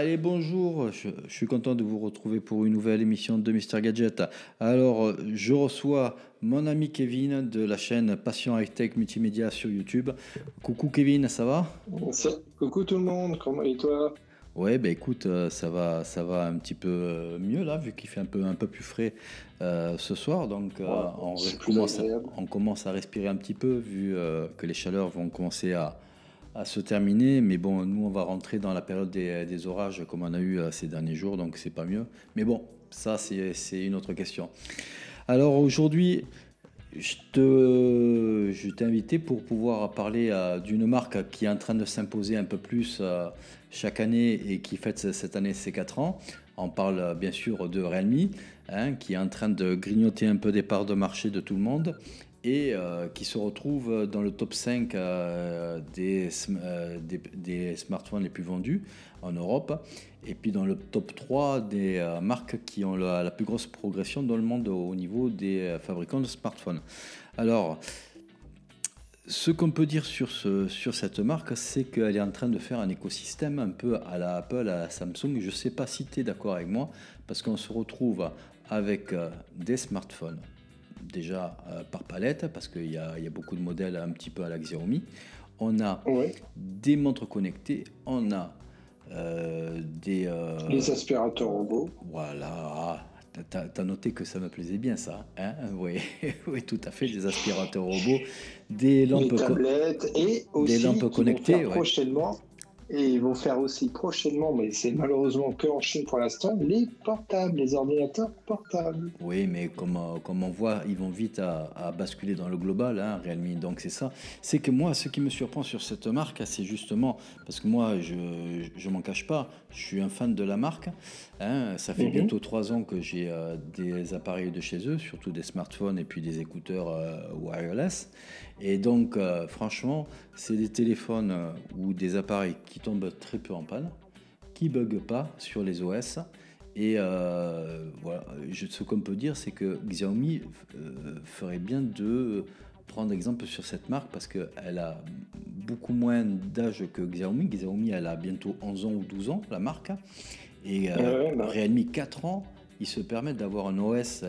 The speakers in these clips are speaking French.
Allez, bonjour, je, suis content de vous retrouver pour une nouvelle émission de Mister Gadget. Alors, je reçois mon ami Kevin de la chaîne Passion High Tech Multimédia sur YouTube. Coucou Kevin, ça va? Coucou tout le monde, comment et toi? Ouais, bah écoute, euh, ça va, ça va un petit peu euh, mieux là, vu qu'il fait un peu, un peu plus frais euh, ce soir. Donc, on, commence à, on, commence à, respirer un petit peu, vu que les chaleurs vont commencer à, à se terminer. Mais bon, nous, on va rentrer dans la période des, orages comme on a eu euh, ces derniers jours, donc c'est pas mieux. Mais bon, ça, c'est une autre question. Alors aujourd'hui, je t'ai invité pour pouvoir parler euh, d'une marque qui est en train de s'imposer un peu plus euh, chaque année et qui fête cette année ses 4 ans. On parle bien sûr de Realme, hein, qui est en train de grignoter un peu des parts de marché de tout le monde et euh, qui se retrouve dans le top 5 euh, euh, des, smartphones les plus vendus en Europe, et puis dans le top 3 des marques qui ont la, plus grosse progression dans le monde au niveau des fabricants de smartphones. Alors, ce qu'on peut dire sur, sur cette marque, c'est qu'elle est en train de faire un écosystème un peu à la Apple, à la Samsung. Je ne sais pas si tu es d'accord avec moi, parce qu'on se retrouve avec des smartphones déjà euh, par palette, parce qu'il y, y, a beaucoup de modèles un petit peu à la Xiaomi. On a des montres connectées, on a euh, des... Euh, les aspirateurs robots. Voilà, tu as, noté que ça me plaisait bien ça. Hein? Oui, oui, tout à fait, des aspirateurs robots, des lampes, tablettes et aussi des lampes connectées. Prochainement et ils vont faire aussi prochainement, mais c'est malheureusement que en Chine pour l'instant, les portables, les ordinateurs portables. Oui, mais comme, euh, comme on voit, ils vont vite à, basculer dans le global, hein, Realme. Donc c'est ça. C'est que moi, ce qui me surprend sur cette marque, c'est justement, parce que moi, je ne m'en cache pas, je suis un fan de la marque. Hein. ça fait mhm. bientôt trois ans que j'ai euh, des appareils de chez eux, surtout des smartphones et puis des écouteurs euh, wireless. Et donc, euh, franchement, c'est des téléphones euh, ou des appareils qui tombent très peu en panne, qui bug pas sur les OS. Et euh, voilà, ce qu'on peut dire, c'est que Xiaomi ferait bien de prendre exemple sur cette marque parce qu'elle a beaucoup moins d'âge que Xiaomi. Xiaomi, elle a bientôt 11 ans ou 12 ans, la marque. Et bah. Realme, 4 ans, ils se permettent d'avoir un OS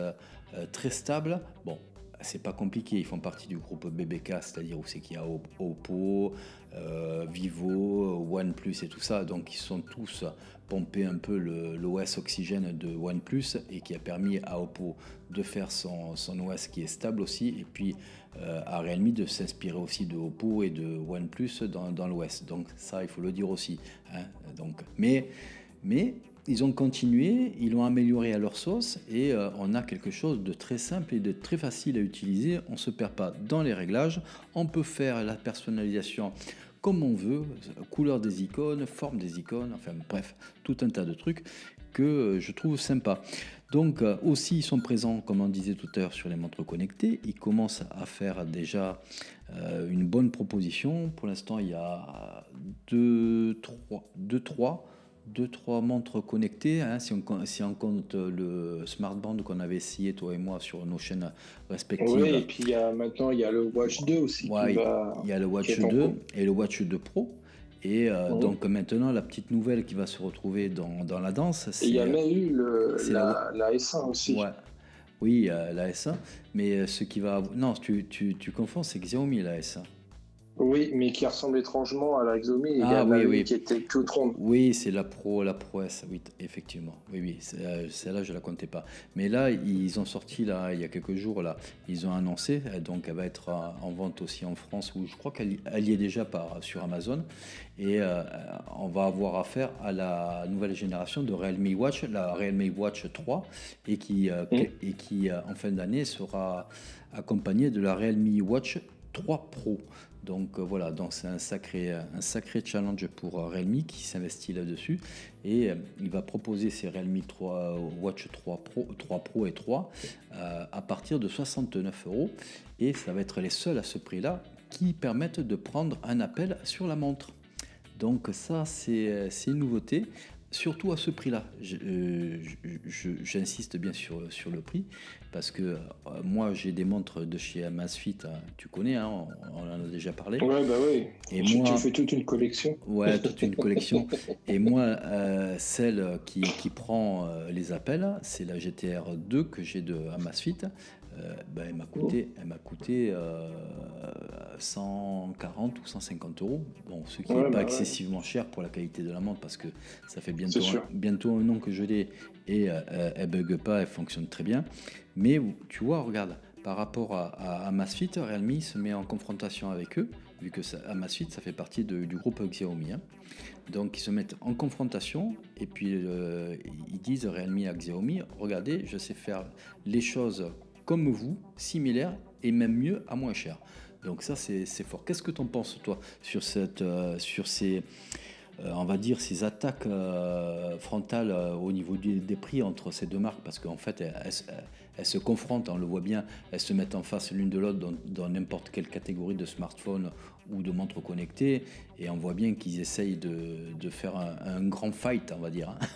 très stable. Bon, c'est pas compliqué, ils font partie du groupe BBK, c'est-à-dire où c'est qu'il y a Oppo, euh, Vivo, OnePlus et tout ça. Donc ils sont tous pompés un peu l'OS Oxygène de OnePlus et qui a permis à Oppo de faire son, OS qui est stable aussi et puis euh, à Realme de s'inspirer aussi de Oppo et de OnePlus dans, dans l'OS. Donc ça, il faut le dire aussi. Hein. Donc, mais, mais ils ont continué, ils l'ont amélioré à leur sauce et euh, on a quelque chose de très simple et de très facile à utiliser. On ne se perd pas dans les réglages. On peut faire la personnalisation comme on veut, couleur des icônes, forme des icônes, enfin bref, tout un tas de trucs que euh, je trouve sympa. Donc euh, aussi ils sont présents, comme on disait tout à l'heure, sur les montres connectées. Ils commencent à faire déjà une bonne proposition. Pour l'instant, il y a 2, 3, 2, 3 deux, trois montres connectées, hein, si, on, si, on, compte le smartband qu'on avait essayé, toi et moi, sur nos chaînes respectives. Oui, et puis y a, maintenant, il y a le Watch 2 aussi. il y a le Watch 2 et le Watch 2 Pro. Et euh, donc maintenant, la petite nouvelle qui va se retrouver dans, dans la danse, c'est... Il y a même eu le, la, la, S1 aussi. Ouais. Oui, la S1, mais euh, ce qui va... Non, tu, tu, tu confonds, c'est Xiaomi la S1. Oui, mais qui ressemble étrangement à la Xiaomi ah, oui, oui. qui était toute ronde. Oui, c'est la Pro, la Pro S, oui, effectivement. Oui, oui, euh, celle-là, je la comptais pas. Mais là, ils ont sorti, là, il y a quelques jours, là, ils ont annoncé, euh, donc elle va être en vente aussi en France, où je crois qu'elle y est déjà par, sur Amazon. Et euh, on va avoir affaire à la nouvelle génération de Realme Watch, la Realme Watch 3, et qui, mm. et qui en fin d'année sera accompagnée de la Realme Watch 3 Pro. Donc euh, voilà, donc c'est un sacré, un sacré challenge pour euh, Realme qui s'investit là-dessus et euh, il va proposer ses Realme 3 Watch 3 Pro, 3 Pro et 3 à partir de 69 euros et ça va être les seuls à ce prix-là qui permettent de prendre un appel sur la montre. Donc ça c'est une nouveauté surtout à ce prix-là. Euh, j'insiste bien sûr sur le prix parce que euh, moi j'ai des montres de chez Amazfit, hein, tu connais, hein, on, en a déjà parlé. Ouais, bah oui. Et tu, moi, tu fais toute une collection. Ouais, toute une collection. Et moi, euh, celle qui, qui prend les appels, c'est la GTR 2 que j'ai de Amazfit. Euh, ben, elle m'a coûté, elle m'a coûté 140 ou 150 euros. Bon, ce qui n'est pas bah excessivement cher pour la qualité de la montre parce que ça fait bientôt, un, bientôt un an que je l'ai et euh, elle bug pas, elle fonctionne très bien. Mais tu vois, regarde, par rapport à, à, Amazfit, Realme se met en confrontation avec eux, vu que ça, Amazfit, ça fait partie du groupe Xiaomi. Hein. Donc ils se mettent en confrontation et puis euh, ils disent Realme à Xiaomi, regardez, je sais faire les choses comme vous, similaires et même mieux à moins cher. Donc ça, c'est fort. Qu'est-ce que tu en penses, toi, sur, cette, euh, sur ces, euh, on va dire, ces attaques euh, frontales au niveau des, prix entre ces deux marques? Parce qu'en fait, elles, se confrontent, on le voit bien, elles se mettent en face l'une de l'autre dans n'importe quelle catégorie de smartphone ou de montres connectées, et on voit bien qu'ils essayent de, faire un, un, grand fight, on va dire. Hein.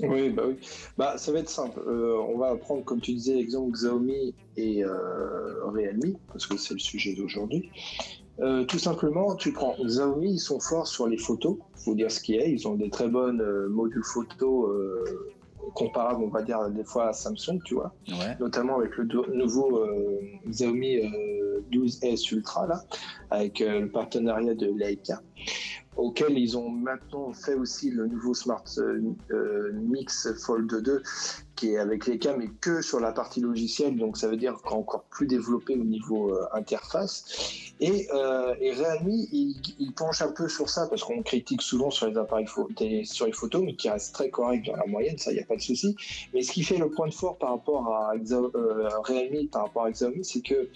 Oui, bah oui. Bah, ça va être simple. Euh, on va prendre, comme tu disais, l'exemple Xiaomi et euh, Realme, parce que c'est le sujet d'aujourd'hui. Euh, tout simplement, tu prends Xiaomi, ils sont forts sur les photos. Il faut dire ce qu'il y a. Ils ont des très bonnes modules photo comparables, on va dire, des fois à Samsung, tu vois. Notamment avec le nouveau Xiaomi 12S Ultra, là, avec le partenariat de Leica auquel ils ont maintenant fait aussi le nouveau Smart euh, euh, Mix Fold 2 qui est avec les cas mais que sur la partie logicielle. Donc ça veut dire encore plus développé au niveau euh, interface. Et, Realme il, penche un peu sur ça parce qu'on critique souvent sur les appareils sur les photos mais qui reste très correct dans la moyenne ça il n'y a pas de souci. Mais ce qui fait le point de fort par rapport à Realme par rapport à Xiaomi c'est que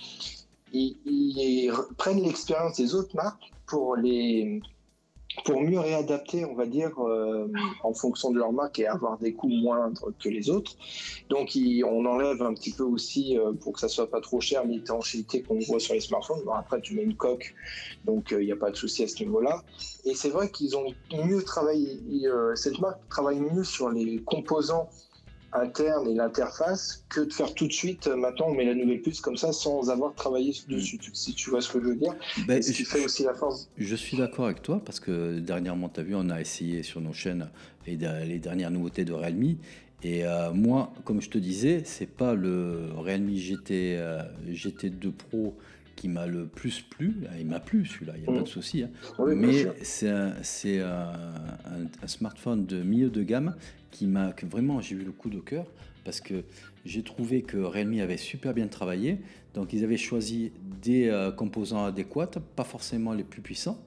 ils prennent l'expérience des autres marques pour les pour mieux réadapter, on va dire, euh, en fonction de leur marque et avoir des coûts moindres que les autres. Donc, on enlève un petit peu aussi, euh, pour que ça soit pas trop cher, l'étanchéité qu'on voit sur les smartphones. Après, tu mets une coque, donc il euh, n'y a pas de souci à ce niveau-là. Et c'est vrai qu'ils ont mieux travaillé, cette marque travaille mieux sur les composants interne et l'interface que de faire tout de suite, euh, maintenant on met la nouvelle puce comme ça sans avoir travaillé dessus, mm. si tu vois ce que je veux dire. Ben, ce qui fait aussi la force. Je suis d'accord avec toi parce que dernièrement, tu as vu, on a essayé sur nos chaînes les, les dernières nouveautés de Realme. Et euh, moi, comme je te disais, c'est pas le Realme GT, euh, GT2 Pro qui m'a le plus plu. Il m'a plu celui-là, il n'y a pas de mm. souci. Hein. Mais c'est un, un, smartphone de milieu de gamme qui m'a vraiment, j'ai eu le coup de cœur parce que j'ai trouvé que Realme avait super bien travaillé. Donc ils avaient choisi des euh, composants adéquats, pas forcément les plus puissants,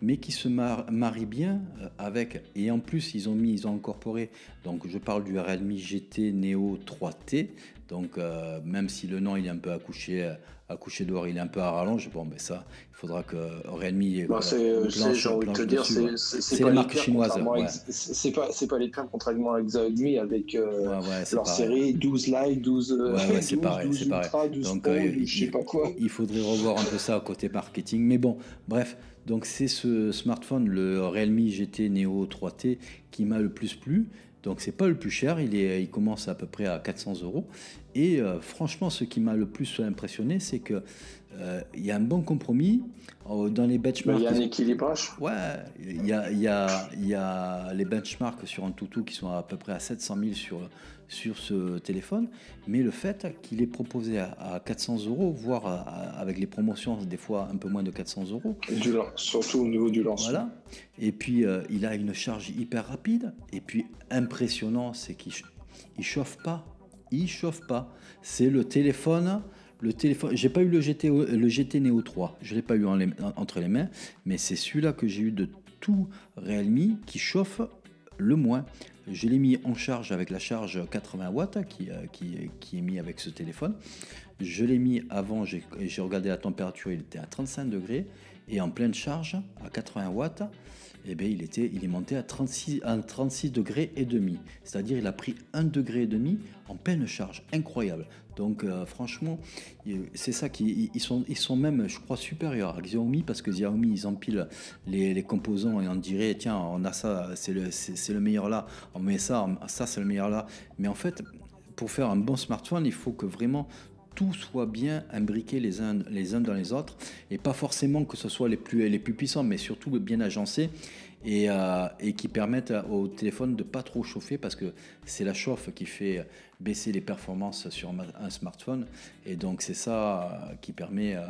mais qui se marient bien euh, avec. Et en plus, ils ont mis, ils ont incorporé. Donc je parle du Realme GT Neo 3T. Donc euh, même si le nom il est un peu accouché à coucher dehors, il est un peu à rallonge. Bon, mais ça, il faudra que Realme. Bah, c'est, j'ai envie de te dire, c'est, pas les marques chinoises. C'est pas, pas les pires, contrairement à Xiaomi avec euh, leur série 12 Lite, 12. Ouais, c'est pareil, c'est pareil. Donc, euh, je sais pas quoi. Il faudrait revoir un peu ça côté marketing. Mais bon, bref. Donc, c'est ce smartphone, le Realme GT Neo 3T, qui m'a le plus plu. Donc c'est pas le plus cher, il, est, il commence à peu près à 400 euros. Et euh, franchement, ce qui m'a le plus impressionné, c'est que euh, y a un bon compromis euh, dans les benchmarks. Il y a un équilibrage. Ouais, il y a, y, a, y a, les benchmarks sur un toutou qui sont à peu près à 700 000 sur, sur ce téléphone, mais le fait qu'il est proposé à, 400 euros, voire avec les promotions des fois un peu moins de 400 euros. surtout au niveau du lancement. Voilà. Et puis il a une charge hyper rapide. Et puis impressionnant, c'est qu'il ne chauffe pas il chauffe pas. C'est le téléphone. Le téléphone, j'ai pas eu le GT, le GT Neo 3, je l'ai pas eu entre les mains, mais c'est celui-là que j'ai eu de tout Realme qui chauffe le moins. Je l'ai mis en charge avec la charge 80 watts qui, euh, qui, qui est mis avec ce téléphone. Je l'ai mis avant, j'ai regardé la température, il était à 35 degrés et en pleine charge à 80 watts, eh bien, il, était, il est monté à 36, à 36 degrés et demi. C'est-à-dire il a pris 1 degré et demi en pleine charge. Incroyable. Donc euh, franchement, c'est ça qui ils sont, ils sont même, je crois, supérieurs à Xiaomi parce que Xiaomi, ils empilent les, les composants et on dirait, tiens, on a ça, c'est le, c'est, le meilleur là, on met ça, ça c'est le meilleur là. Mais en fait, pour faire un bon smartphone, il faut que vraiment tout soit bien imbriqué les uns, les uns dans les autres et pas forcément que ce soit les plus, les plus puissants, mais surtout bien agencé et, euh, et qui permettent au téléphone de pas trop chauffer parce que c'est la chauffe qui fait baisser les performances sur un smartphone et donc c'est ça euh, qui permet euh,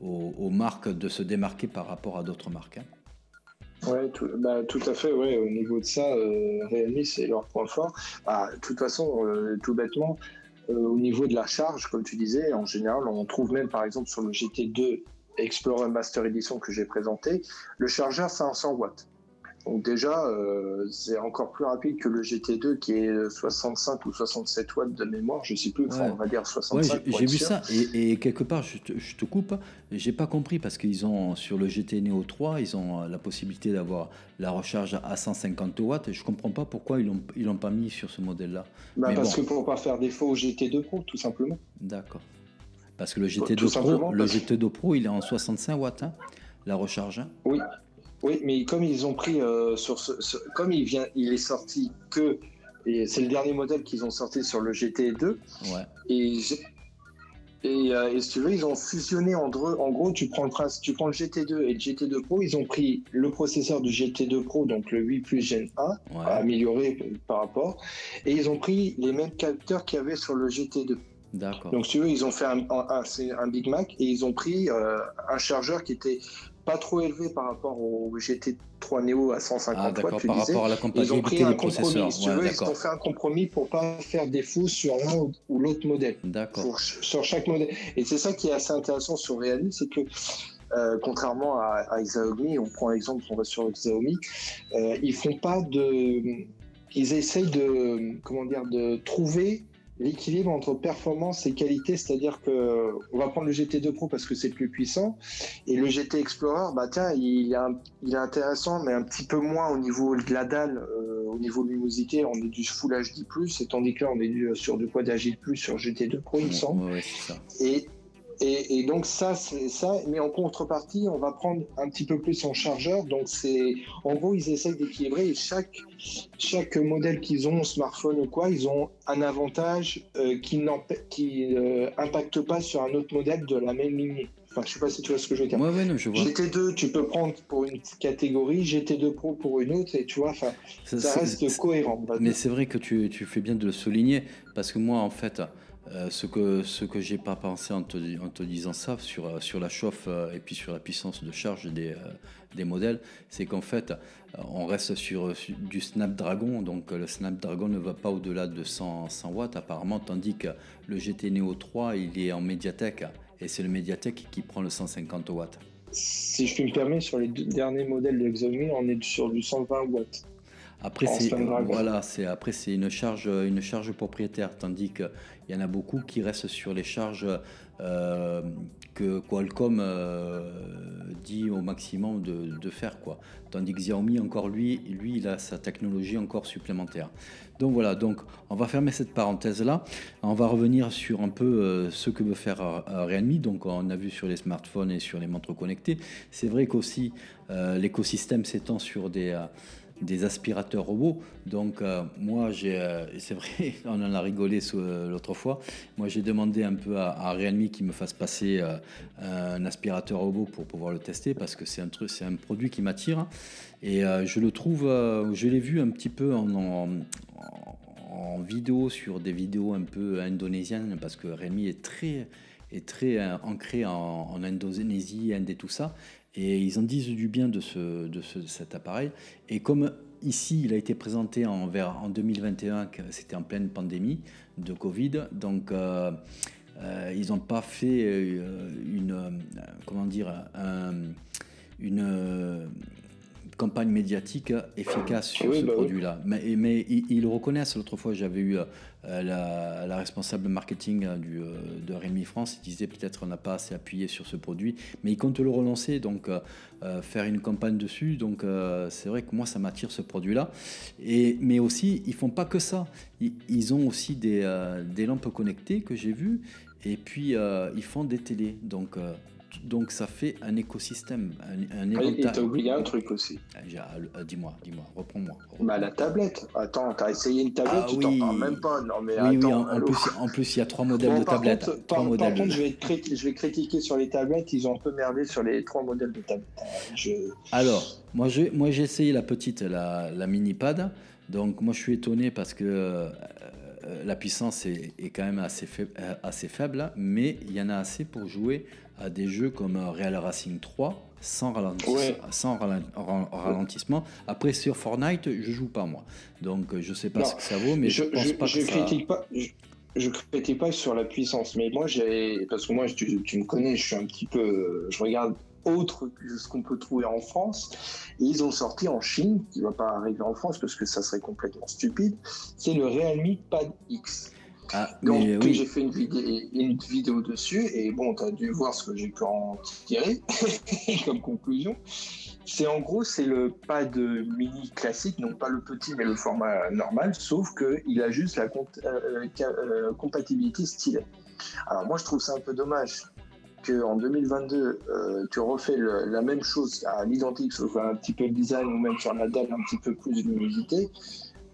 aux, marques de se démarquer par rapport à d'autres marques. Hein. Oui, tout, bah, tout, à fait. Ouais. Au niveau de ça, Realme, c'est leur point fort. Bah, de toute façon, tout bêtement, au niveau de la charge, comme tu disais, en général, on trouve même par exemple sur le GT2 Explorer Master Edition que j'ai présenté, le chargeur 500 watts. Donc déjà, euh, c'est encore plus rapide que le GT2 qui est 65 ou 67 watts de mémoire, je sais plus, on va dire 65. Ouais, j'ai vu ça et, quelque part, je te, je te coupe, j'ai pas compris parce qu'ils ont sur le GT Neo 3, ils ont la possibilité d'avoir la recharge à 150 watts. Et je comprends pas pourquoi ils l'ont ils l'ont pas mis sur ce modèle-là. Bah parce que pour pas faire défaut au GT2 Pro, tout simplement. D'accord. Parce que le GT2 Pro, le GT2 Pro, il est en 65 watts, hein, la recharge. Hein. Oui. Oui, mais comme ils ont pris euh, sur ce, comme il vient, il est sorti que et c'est le dernier modèle qu'ils ont sorti sur le GT2. Ouais. Et et, euh, et, si tu veux, ils ont fusionné en, en gros, tu prends, le, tu prends le GT2 et le GT2 Pro, ils ont pris le processeur du GT2 Pro, donc le 8 plus Gen 1, amélioré par rapport, et ils ont pris les mêmes capteurs qu'il y avait sur le GT2. Donc, si tu veux, ils ont fait un, un, un Big Mac et ils ont pris euh, un chargeur qui était pas trop élevé par rapport au GT3 Neo à 150 ah, watts. Tu par disais. rapport à la ils ont pris un compromis. Si tu veux, ils ont fait un compromis pour pas faire défaut sur l'un ou l'autre modèle. D'accord. Sur chaque modèle. Et c'est ça qui est assez intéressant sur Realme, c'est que euh, contrairement à, à, Xiaomi, on prend l'exemple, on va sur Xiaomi, euh, ils font pas de, ils essayent de, comment dire, de trouver l'équilibre entre performance et qualité, c'est-à-dire que on va prendre le GT2 Pro parce que c'est plus puissant. Et le GT Explorer, bah tiens, il, il est intéressant, mais un petit peu moins au niveau de la dalle, euh, au niveau de luminosité, on est du Full HD+, et tandis que là, on est sur du Quad HD+, sur GT2 Pro, il me semble. et et, donc ça, c'est ça. Mais en contrepartie, on va prendre un petit peu plus en chargeur. Donc c'est, en gros, ils essayent d'équilibrer. Et chaque chaque modèle qu'ils ont, smartphone ou quoi, ils ont un avantage euh, qui n'impacte euh, pas sur un autre modèle de la même lignée. Enfin, je sais pas si tu vois ce que je veux dire. GT2, tu peux prendre pour une catégorie, GT2 Pro pour une autre, et tu vois, ça, reste cohérent. Mais c'est vrai que tu, tu, fais bien de le souligner, parce que moi, en fait, euh, ce que ce que j'ai pas pensé en te, disant ça sur euh, sur la chauffe euh, et puis sur la puissance de charge des, des modèles, c'est qu'en fait on reste sur, du Snapdragon, donc le Snapdragon ne va pas au-delà de 100, 100, watts apparemment, tandis que le GT Neo 3 il est en médiathèque et c'est le médiathèque qui prend le 150 watts. Si je puis me permettre, sur les deux derniers modèles de Xiaomi, on est sur du 120 watts. Après, c'est voilà, c'est après c'est une charge une charge propriétaire, tandis qu'il y en a beaucoup qui restent sur les charges euh, que Qualcomm euh, dit au maximum de, de, faire quoi. Tandis que Xiaomi encore lui, lui il a sa technologie encore supplémentaire. Donc voilà, donc on va fermer cette parenthèse là. On va revenir sur un peu euh, ce que veut faire Realme. Donc on a vu sur les smartphones et sur les montres connectées. C'est vrai qu'aussi l'écosystème s'étend sur des des aspirateurs robots. Donc euh, moi, euh, c'est vrai, on en a rigolé euh, l'autre fois. Moi, j'ai demandé un peu à, à Realme qui me fasse passer un aspirateur robot pour pouvoir le tester parce que c'est un truc, c'est un produit qui m'attire. Et je le trouve, je l'ai vu un petit peu en, en, vidéo sur des vidéos un peu indonésiennes parce que Realme est très est très ancré en, en Indonésie, Inde et tout ça. Et ils en disent du bien de, ce, de cet appareil. Et comme ici, il a été présenté en, vers, en 2021, c'était en pleine pandémie de Covid, donc euh, euh, ils n'ont pas fait euh, une, comment dire, une campagne médiatique efficace sur ce bah produit-là. Mais, mais ils, le reconnaissent. L'autre fois, j'avais eu la, la, responsable marketing du, de Rémi France. Il disait peut-être on n'a pas assez appuyé sur ce produit, mais ils comptent le relancer, donc faire une campagne dessus. Donc c'est vrai que moi, ça m'attire ce produit-là. Et, mais aussi, ils font pas que ça. Ils, ils ont aussi des, des lampes connectées que j'ai vues. Et puis, ils font des télés. Donc, donc ça fait un écosystème, un, un Et t'as oublié un truc aussi. Ah, euh, dis-moi, dis-moi, reprends-moi. Bah la tablette. Attends, t'as essayé une tablette, ah, tu t'en parles même pas. Non mais oui, attends. Oui, en, plus, en, plus, il y a trois modèles de tablettes. par, contre, je vais, je vais critiquer sur les tablettes. Ils ont un peu merdé sur les trois modèles de tablettes. Je... Alors, moi j'ai, moi essayé la petite, la, la mini pad. Donc moi je suis étonné parce que euh, euh, la puissance est, est, quand même assez, faible, assez faible, mais il y en a assez pour jouer à des jeux comme Real Racing 3 sans, sans ralentissement. Après, sur Fortnite, je joue pas moi. Donc, je sais pas ce que ça vaut, mais je, pense pas que critique pas. Je, critique pas sur la puissance, mais moi j'ai parce que moi tu, me connais, je suis un petit peu, je regarde autre que ce qu'on peut trouver en France. Et ils ont sorti en Chine, qui va pas arriver en France parce que ça serait complètement stupide, c'est le Realme Pad X. Ah, Donc j'ai fait une vidéo, une vidéo dessus et bon, tu as dû voir ce que j'ai pu en tirer comme conclusion. C'est en gros, c'est le pad mini classique, donc pas le petit mais le format normal, sauf qu'il a juste la euh, euh, compatibilité stylet. Alors moi je trouve ça un peu dommage qu'en 2022 euh, tu refais la même chose à l'identique, sauf un petit peu le design ou même sur la dalle un petit peu plus de luminosité.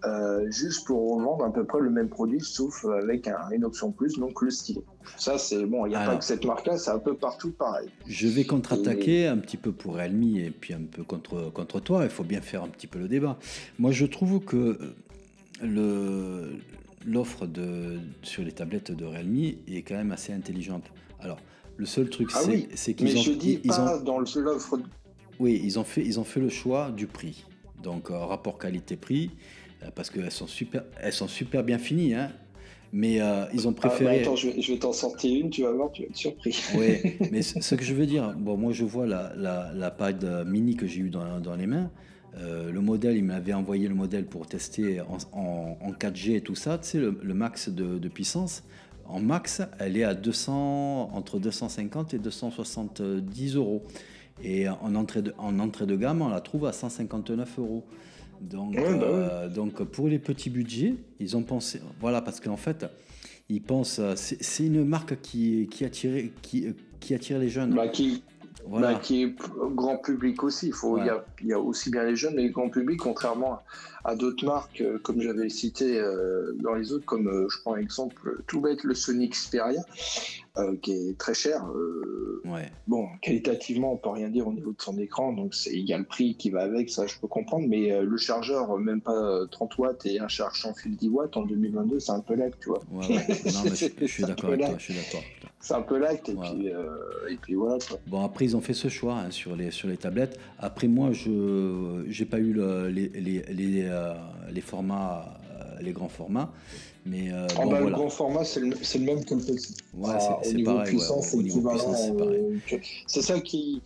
Euh, juste pour revendre à peu près le même produit, sauf avec une option plus, donc le stylet. Ça, c'est bon, il n'y a pas que cette marque-là, c'est un peu partout pareil. Je vais contre-attaquer un petit peu pour Realme et puis un peu contre, contre toi. Il faut bien faire un petit peu le débat. Moi, je trouve que le, l'offre de, sur les tablettes de Realme est quand même assez intelligente. Alors, le seul truc, ah c'est, qu'ils ont. Je dis ils, pas dans l'offre. Oui, ils ont, fait, ils ont fait le choix du prix. Donc, euh, rapport qualité-prix. Euh, parce qu'elles sont super, elles sont super bien finies, hein. Mais euh, ils ont préféré. Ah, bah, attends, je vais, t'en sortir une, tu vas voir, tu vas être surpris. oui, mais ce que je veux dire, bon, moi je vois la, la, la pad mini que j'ai eu dans, dans, les mains. Euh, le modèle, il m'avait envoyé le modèle pour tester en, en, 4G et tout ça, tu sais, le, max de, de, puissance. En max, elle est à 200, entre 250 et 270 euros. Et en entrée, de, en entrée de gamme, on la trouve à 159 euros. Donc, bah euh, donc pour les petits budgets, ils ont pensé, voilà, parce qu'en fait, ils pensent, euh, c'est une marque qui, qui, attire, qui, qui attire les jeunes. Bah, qui, voilà. Bah, qui est grand public aussi. Il, faut, y a, il, y a, aussi bien les jeunes mais le grand public, contrairement à, d'autres marques, euh, comme j'avais cité dans les autres, comme je prends l'exemple tout bête, le Sony Xperia, qui est très cher. ouais. Bon, qualitativement, on peut rien dire au niveau de son écran, donc il y a le prix qui va avec, ça je peux comprendre, mais euh, le chargeur, même pas 30 watts et un charge sans fil 10 watts en 2022, c'est un peu lag, tu vois. Ouais, ouais. Non, mais je, suis d'accord avec toi, je suis d'accord. C'est un peu lag, et, puis, euh, et puis voilà. Bon, après, ils ont fait ce choix hein, sur, les, sur les tablettes. Après, moi, je n'ai pas eu le, les, les, les, euh, les formats, les grands formats. Mais euh, ah bah, Le grand format, c'est le, le, même que le petit. Ouais, c'est pareil. Puissance, ouais, c'est pareil. C'est ça qui.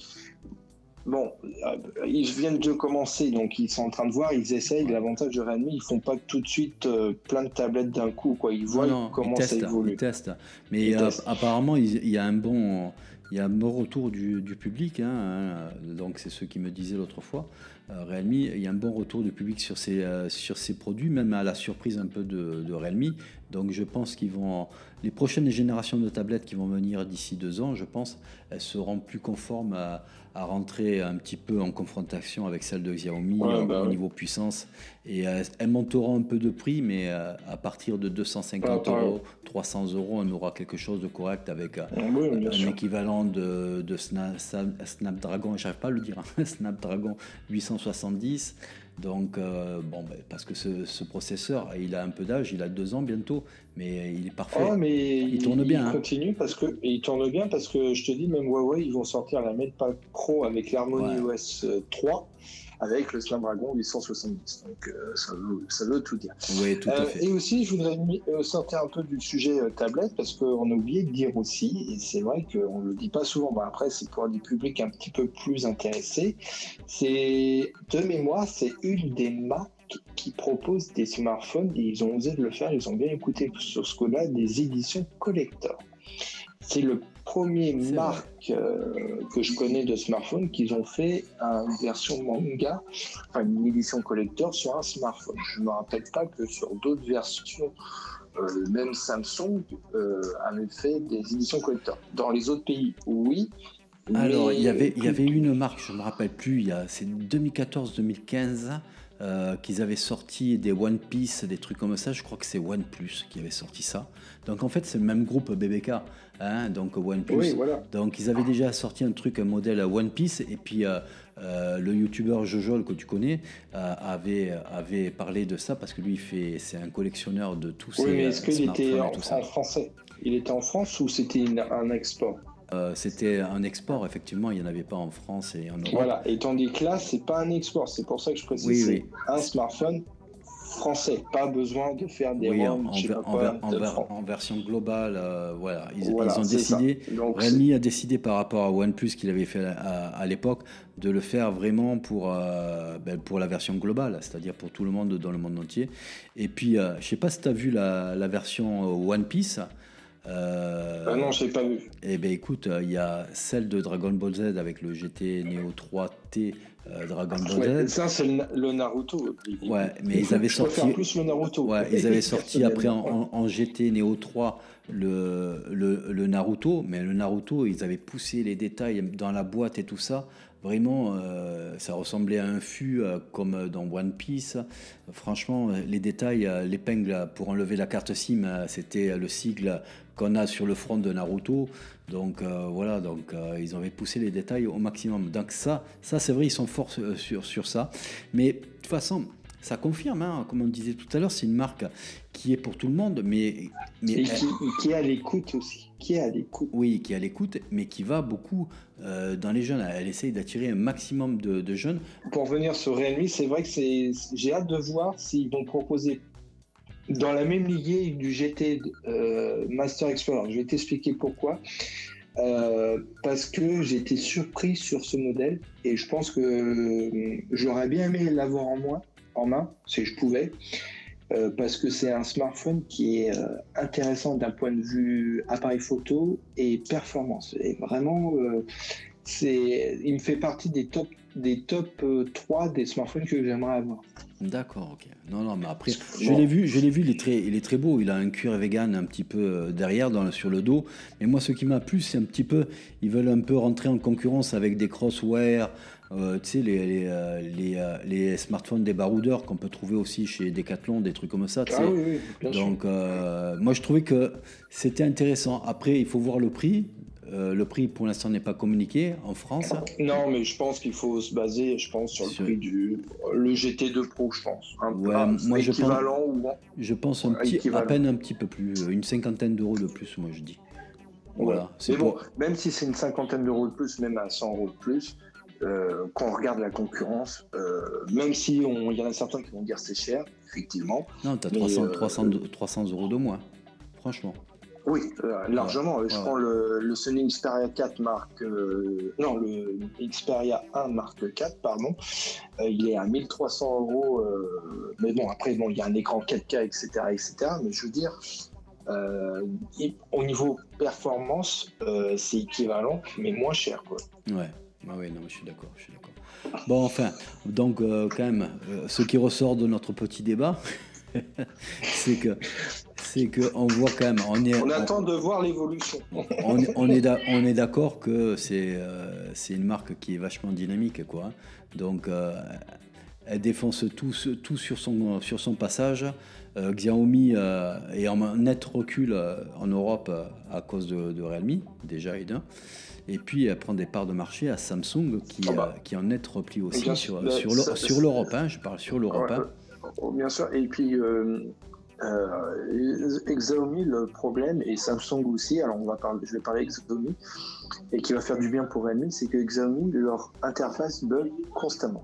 Bon, euh, ils viennent de commencer, donc ils sont en train de voir, ils essayent. L'avantage de Realme, ils font pas tout de suite euh, plein de tablettes d'un coup, quoi. Ils voient comment ça évolue. Ils testent. Mais apparemment, il y a un bon, il y a un bon retour du, public. Hein, hein. donc c'est ce qui me disaient l'autre fois. Euh, Realme, il y a un bon retour du public sur ces, euh, sur produits, même à la surprise un peu de, de Realme. Donc je pense qu'ils vont, les prochaines générations de tablettes qui vont venir d'ici deux ans, je pense, elles seront plus conformes à, à rentrer un petit peu en confrontation avec celles de Xiaomi bah au niveau puissance. Et euh, elles monteront un peu de prix, mais euh, à partir de 250 euros, 300 euros, on aura quelque chose de correct avec euh, un équivalent de, de Snapdragon, j'arrive pas à le dire, hein, Snapdragon 870 Donc, bon, ben, parce que ce, processeur, il a un peu d'âge, il a deux ans bientôt, mais il est parfait. Mais il, tourne bien. Il hein. continue parce que il tourne bien parce que je te dis, même Huawei, ils vont sortir la MatePad Pro avec l'Harmony OS 3 avec le Snapdragon 870. Donc euh, ça, veut, ça, veut, tout dire. Oui, tout à euh, fait. et aussi, je voudrais euh, sortir un peu du sujet tablette parce qu'on a oublié de dire aussi, et c'est vrai qu'on ne le dit pas souvent, après c'est pour des publics un petit peu plus intéressés, c'est de mémoire, c'est une des marques qui propose des smartphones, ils ont osé de le faire, ils ont bien écouté sur ce qu'on a, des éditions collector. C'est le premier marque euh, que je connais de smartphone qu'ils ont fait une version manga, enfin une édition collector sur un smartphone. Je ne me rappelle pas que sur d'autres versions, euh, même Samsung euh, avait fait des éditions collector. Dans les autres pays, oui. Alors, il y avait, il y avait une marque, je ne me rappelle plus, c'est 2014-2015 euh, qu'ils avaient sorti des One Piece, des trucs comme ça. Je crois que c'est OnePlus qui avait sorti ça. Donc en fait, c'est le même groupe BBK, hein, donc OnePlus. Oui, voilà. Donc ils avaient déjà sorti un truc, un modèle One Piece, et puis euh, euh, le youtubeur Jojol que tu connais avait, avait parlé de ça parce que lui, fait, c'est un collectionneur de tous oui, ces. mais est-ce qu'il était en, en, français? Il était en France ou c'était un export? Euh, c'était un export, effectivement, il n'y en avait pas en France et en Europe. Voilà, et tandis que là, c'est pas un export, c'est pour ça que je précise, c'est un smartphone français, pas besoin de faire des oui, en, version globale, euh, voilà. Ils, ont décidé, Rémi a décidé par rapport à OnePlus qu'il avait fait à, l'époque, de le faire vraiment pour, euh, ben, pour la version globale, c'est-à-dire pour tout le monde dans le monde entier. Et puis, je je sais pas si tu as vu la, la version One Piece. Euh, ah non, je l'ai pas vu. Eh bien, écoute, il y a celle de Dragon Ball Z avec le GT Neo 3T euh, Dragon Ball Z. Ça, c'est le, Naruto. Ouais, mais ils avaient sorti. plus le Naruto. Ouais, ils avaient sorti après en, GT Neo 3 le, le, le, Naruto, mais le Naruto, ils avaient poussé les détails dans la boîte et tout ça. Vraiment, euh, ça ressemblait à un fût euh, comme dans One Piece. Franchement, les détails, l'épingle pour enlever la carte SIM, c'était le sigle qu'on a sur le front de Naruto. Donc euh, voilà, donc euh, ils avaient poussé les détails au maximum. Donc ça, ça c'est vrai, ils sont forts sur, sur ça. Mais de toute façon, ça confirme, hein, comme on disait tout à l'heure, c'est une marque qui est pour tout le monde, mais, mais qui, est à l'écoute aussi, qui est à l'écoute. Oui, qui est à l'écoute, mais qui va beaucoup euh, dans les jeunes. Elle essaye d'attirer un maximum de, de, jeunes. Pour venir sur Realme, c'est vrai que c'est, j'ai hâte de voir s'ils vont proposer dans la même lignée du GT euh, Master Explorer. Je vais t'expliquer pourquoi. Euh, parce que été surpris sur ce modèle et je pense que euh, j'aurais bien aimé l'avoir en, moi, en main, si je pouvais, parce que c'est un smartphone qui est intéressant d'un point de vue appareil photo et performance. Et vraiment, c'est, il me fait partie des top, des top 3 des smartphones que j'aimerais avoir. D'accord, ok. Non, non, mais après, je l'ai vu, je l'ai vu, il est, très, il est très beau. Il a un cuir vegan un petit peu euh, derrière, dans, sur le dos. Mais moi, ce qui m'a plu, c'est un petit peu, ils veulent un peu rentrer en concurrence avec des crosswear, euh, tu sais, les, les, euh, les, smartphones des baroudeurs qu'on peut trouver aussi chez Decathlon, des trucs comme ça. Ah oui, oui, Donc, moi, je trouvais que c'était intéressant. Après, il faut voir le prix. Euh, le prix, pour l'instant, n'est pas communiqué en France. Non, mais je pense qu'il faut se baser, je pense, sur, le prix du le GT2 Pro, je pense. Un, moi, je pense, ou... je pense un petit, à peine un petit peu plus, une cinquantaine d'euros de plus, moi je dis. Voilà. C'est bon, même si c'est une cinquantaine d'euros de plus, même à 100 euros de plus, euh, quand on regarde la concurrence, euh, même si il y en a certains qui vont dire c'est cher, effectivement. Non, tu as 300, 300, 300 euros de moins, franchement. Oui, euh, largement. je prends le, Sony Xperia 4 marque. Euh, non, le Xperia 1 marque 4, pardon. Euh, il est à 1300 euros. mais bon, après, bon, il y a un écran 4K, etc. etc. mais je veux dire, au niveau performance, c'est équivalent, mais moins cher. Quoi. Ouais, ah oui, non, je suis d'accord. Je suis d'accord. Bon, enfin, donc, quand même, ce qui ressort de notre petit débat, c'est que c'est qu'on voit quand même. On, est, on attend de voir l'évolution. on, on, est d'accord que euh, c'est une marque qui est vachement dynamique. Quoi. Donc, euh, elle défonce tout, tout sur, son, sur son passage. Euh, Xiaomi est en net recul en Europe à cause de, de Realme, déjà et d'un. Et puis elle prend des parts de marché à Samsung qui, bah. qui en est repli aussi sur, sur l'Europe. Hein, je parle sur l'Europe. Hein. Oh, bien sûr. Et puis euh, Xiaomi, le problème, et Samsung aussi, alors on va parler, je vais parler Xiaomi, et qui va faire du bien pour Redmi, c'est que Xiaomi, leur interface bug constamment.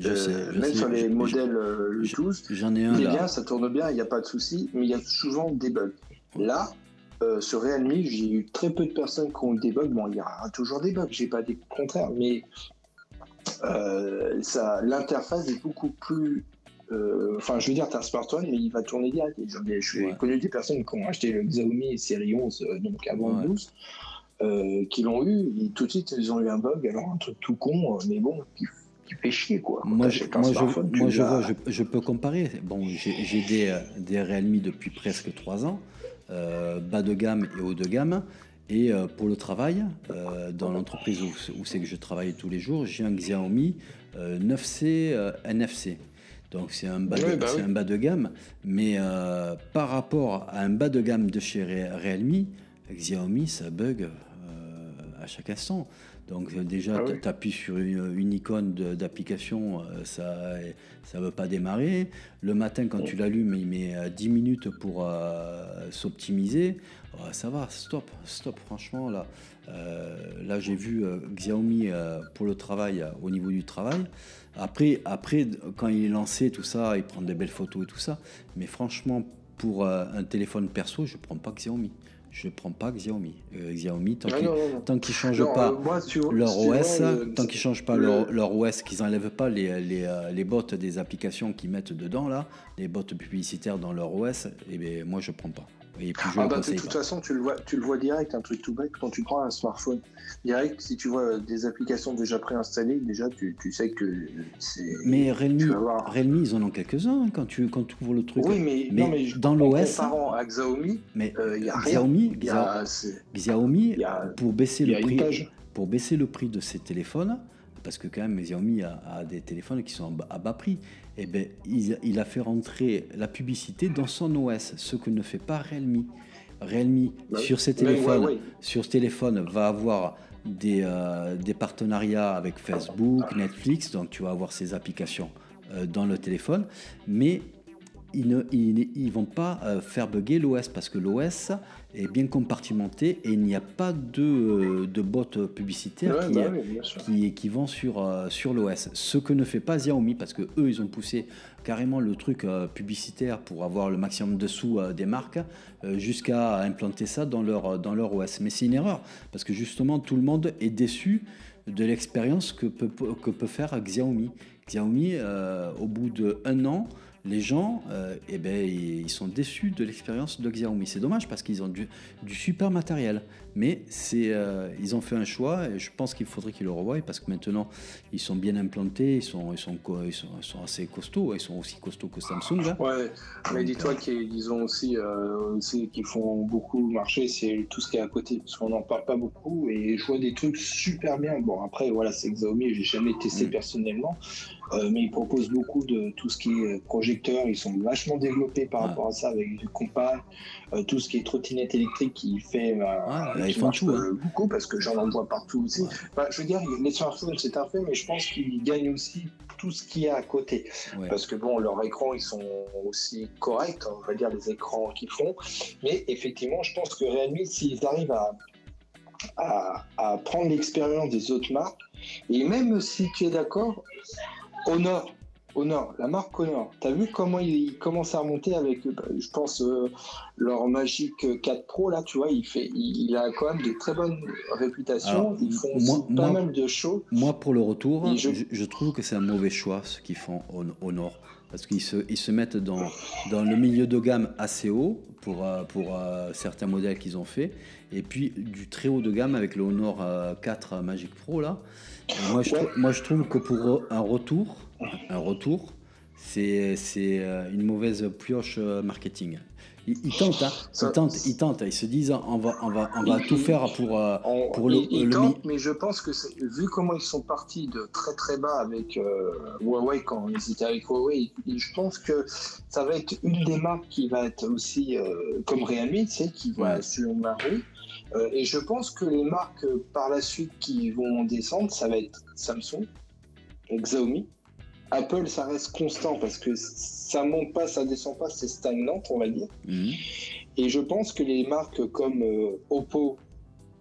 Je sais, euh, même sur les modèles euh, 12, j'en ai un il est bien, ça tourne bien, il n'y a pas de souci, mais il y a souvent des bugs. Là, euh, sur Realme, j'ai eu très peu de personnes qui ont des bugs. Bon, il y aura toujours des bugs, j'ai pas dit le contraire, mais l'interface est beaucoup plus euh, enfin, je veux dire, tu as un smartphone, mais il va tourner direct. Je suis connu des personnes qui ont acheté le Xiaomi série 11, euh, donc avant le 12, euh, qui l'ont eu, et tout de suite, ils ont eu un bug. Alors, un truc tout con, mais bon, qui, fait chier, quoi. Moi, je, moi, je, vois, je, peux comparer. Bon, j'ai des, des Realme depuis presque 3 ans, bas de gamme et haut de gamme. Et pour le travail, dans l'entreprise où, où c'est que je travaille tous les jours, j'ai un Xiaomi 9C NFC. Donc c'est un, bas de, bah un bas de gamme, mais euh, par rapport à un bas de gamme de chez Realme, Xiaomi, ça bug euh, à chaque instant. Donc euh, déjà, ah tu appuies sur une, icône d'application, ça ne veut pas démarrer. Le matin, quand tu l'allumes, il met 10 minutes pour s'optimiser. ça va, stop, stop, franchement, là. là, j'ai vu Xiaomi pour le travail, au niveau du travail. Après, après, quand il est lancé, tout ça, il prend des belles photos et tout ça. Mais franchement, pour euh, un téléphone perso, je ne prends pas Xiaomi. Je ne prends pas Xiaomi. Euh, Xiaomi, tant qu'ils ne changent pas leur OS, tant qu'ils changent pas leur, OS, qu'ils n'enlèvent pas les, les, les, bots des applications qu'ils mettent dedans, là, les bots publicitaires dans leur OS, eh bien, moi, je ne prends pas. Ah bah, de toute façon, tu le, vois, tu le vois direct, un truc tout bête, quand tu prends un smartphone. Direct, si tu vois des applications déjà préinstallées, déjà, tu, tu sais que c'est. Mais Realme, Realme, ils en ont quelques-uns hein, quand, tu, quand tu ouvres le truc. Oui, mais, non, mais dans l'OS. à Xiaomi, mais euh, y a Xiaomi, Xiaomi, pour, baisser le prix, pour baisser le prix de ces téléphones, parce que quand même Xiaomi a, a, des téléphones qui sont à bas prix. Eh ben, il, a fait rentrer la publicité dans son OS, ce que ne fait pas Realme. Realme, bah sur ses téléphones, sur ce téléphone, va avoir des, euh, des, partenariats avec Facebook, Netflix, donc tu vas avoir ces applications euh, dans le téléphone, mais ils ne ils, vont pas euh, faire bugger l'OS parce que l'OS est bien compartimenté et il n'y a pas de, euh, de bots publicitaires qui, bah qui, qui, vont sur, euh, sur l'OS. Ce que ne fait pas Xiaomi parce que eux ils ont poussé carrément le truc publicitaire pour avoir le maximum de sous des marques jusqu'à implanter ça dans leur, dans leur OS. Mais c'est une erreur parce que justement tout le monde est déçu de l'expérience que peut, que peut faire Xiaomi. Xiaomi, au bout d'un an, les gens, euh, eh ben, ils sont déçus de l'expérience de Xiaomi. C'est dommage parce qu'ils ont du, super matériel. Mais c'est, euh, ils ont fait un choix et je pense qu'il faudrait qu'ils le revoient parce que maintenant, ils sont bien implantés, ils sont, ils sont, ils sont, assez costauds, ils sont aussi costauds que Samsung. Ouais, mais dis-toi euh, qu'ils ont aussi, aussi qu'ils font beaucoup marcher, c'est tout ce qui est à côté. Parce qu'on n'en parle pas beaucoup et je vois des trucs super bien. Bon, après, voilà, c'est Xiaomi, j'ai jamais testé mm. personnellement. Euh, mais ils proposent beaucoup de tout ce qui est projecteur. Ils sont vachement développés par rapport à ça avec du compas, euh, tout ce qui est trottinette électrique qui fait euh, ils font tout, hein. beaucoup parce que j'en vois partout aussi. je veux dire, les smartphones c'est un fait, mais je pense qu'ils gagnent aussi tout ce qu'il y a à côté. Parce que bon, leurs écrans, ils sont aussi corrects, on va dire les écrans qu'ils font. Mais effectivement, je pense que Realme, s'ils arrivent à, à, à prendre l'expérience des autres marques, et même si tu es d'accord, Honor, Honor, la marque Honor. T'as vu comment il, commence à remonter avec, bah, je pense, euh, leur Magic 4 Pro là, tu vois, il fait, il, a quand même de très bonnes réputations. Ils font pas mal de shows. Moi, pour le retour, je, trouve que c'est un mauvais choix ce qu'ils font Honor. Parce qu'ils se, ils se mettent dans, dans le milieu de gamme assez haut pour, euh, pour euh, certains modèles qu'ils ont fait. Et puis du très haut de gamme avec le Honor 4 Magic Pro là. Moi je, moi, je trouve que pour un retour, un retour, c'est une mauvaise pioche marketing. Ils, tentent, hein. ils tentent, ils tentent. Ils se disent, on va, on va, on va tout faire pour, euh, pour le. Ils, tentent, mais je pense que vu comment ils sont partis de très très bas avec euh, Huawei quand ils étaient avec Huawei, je pense que ça va être une des marques qui va être aussi euh, comme Realme, tu sais, qui va sur ma rue. et je pense que les marques par la suite qui vont descendre, ça va être Samsung, Xiaomi. Apple, ça reste constant parce que ça monte pas, ça descend pas, c'est stagnant, on va dire. Mhm. Et je pense que les marques comme euh, Oppo,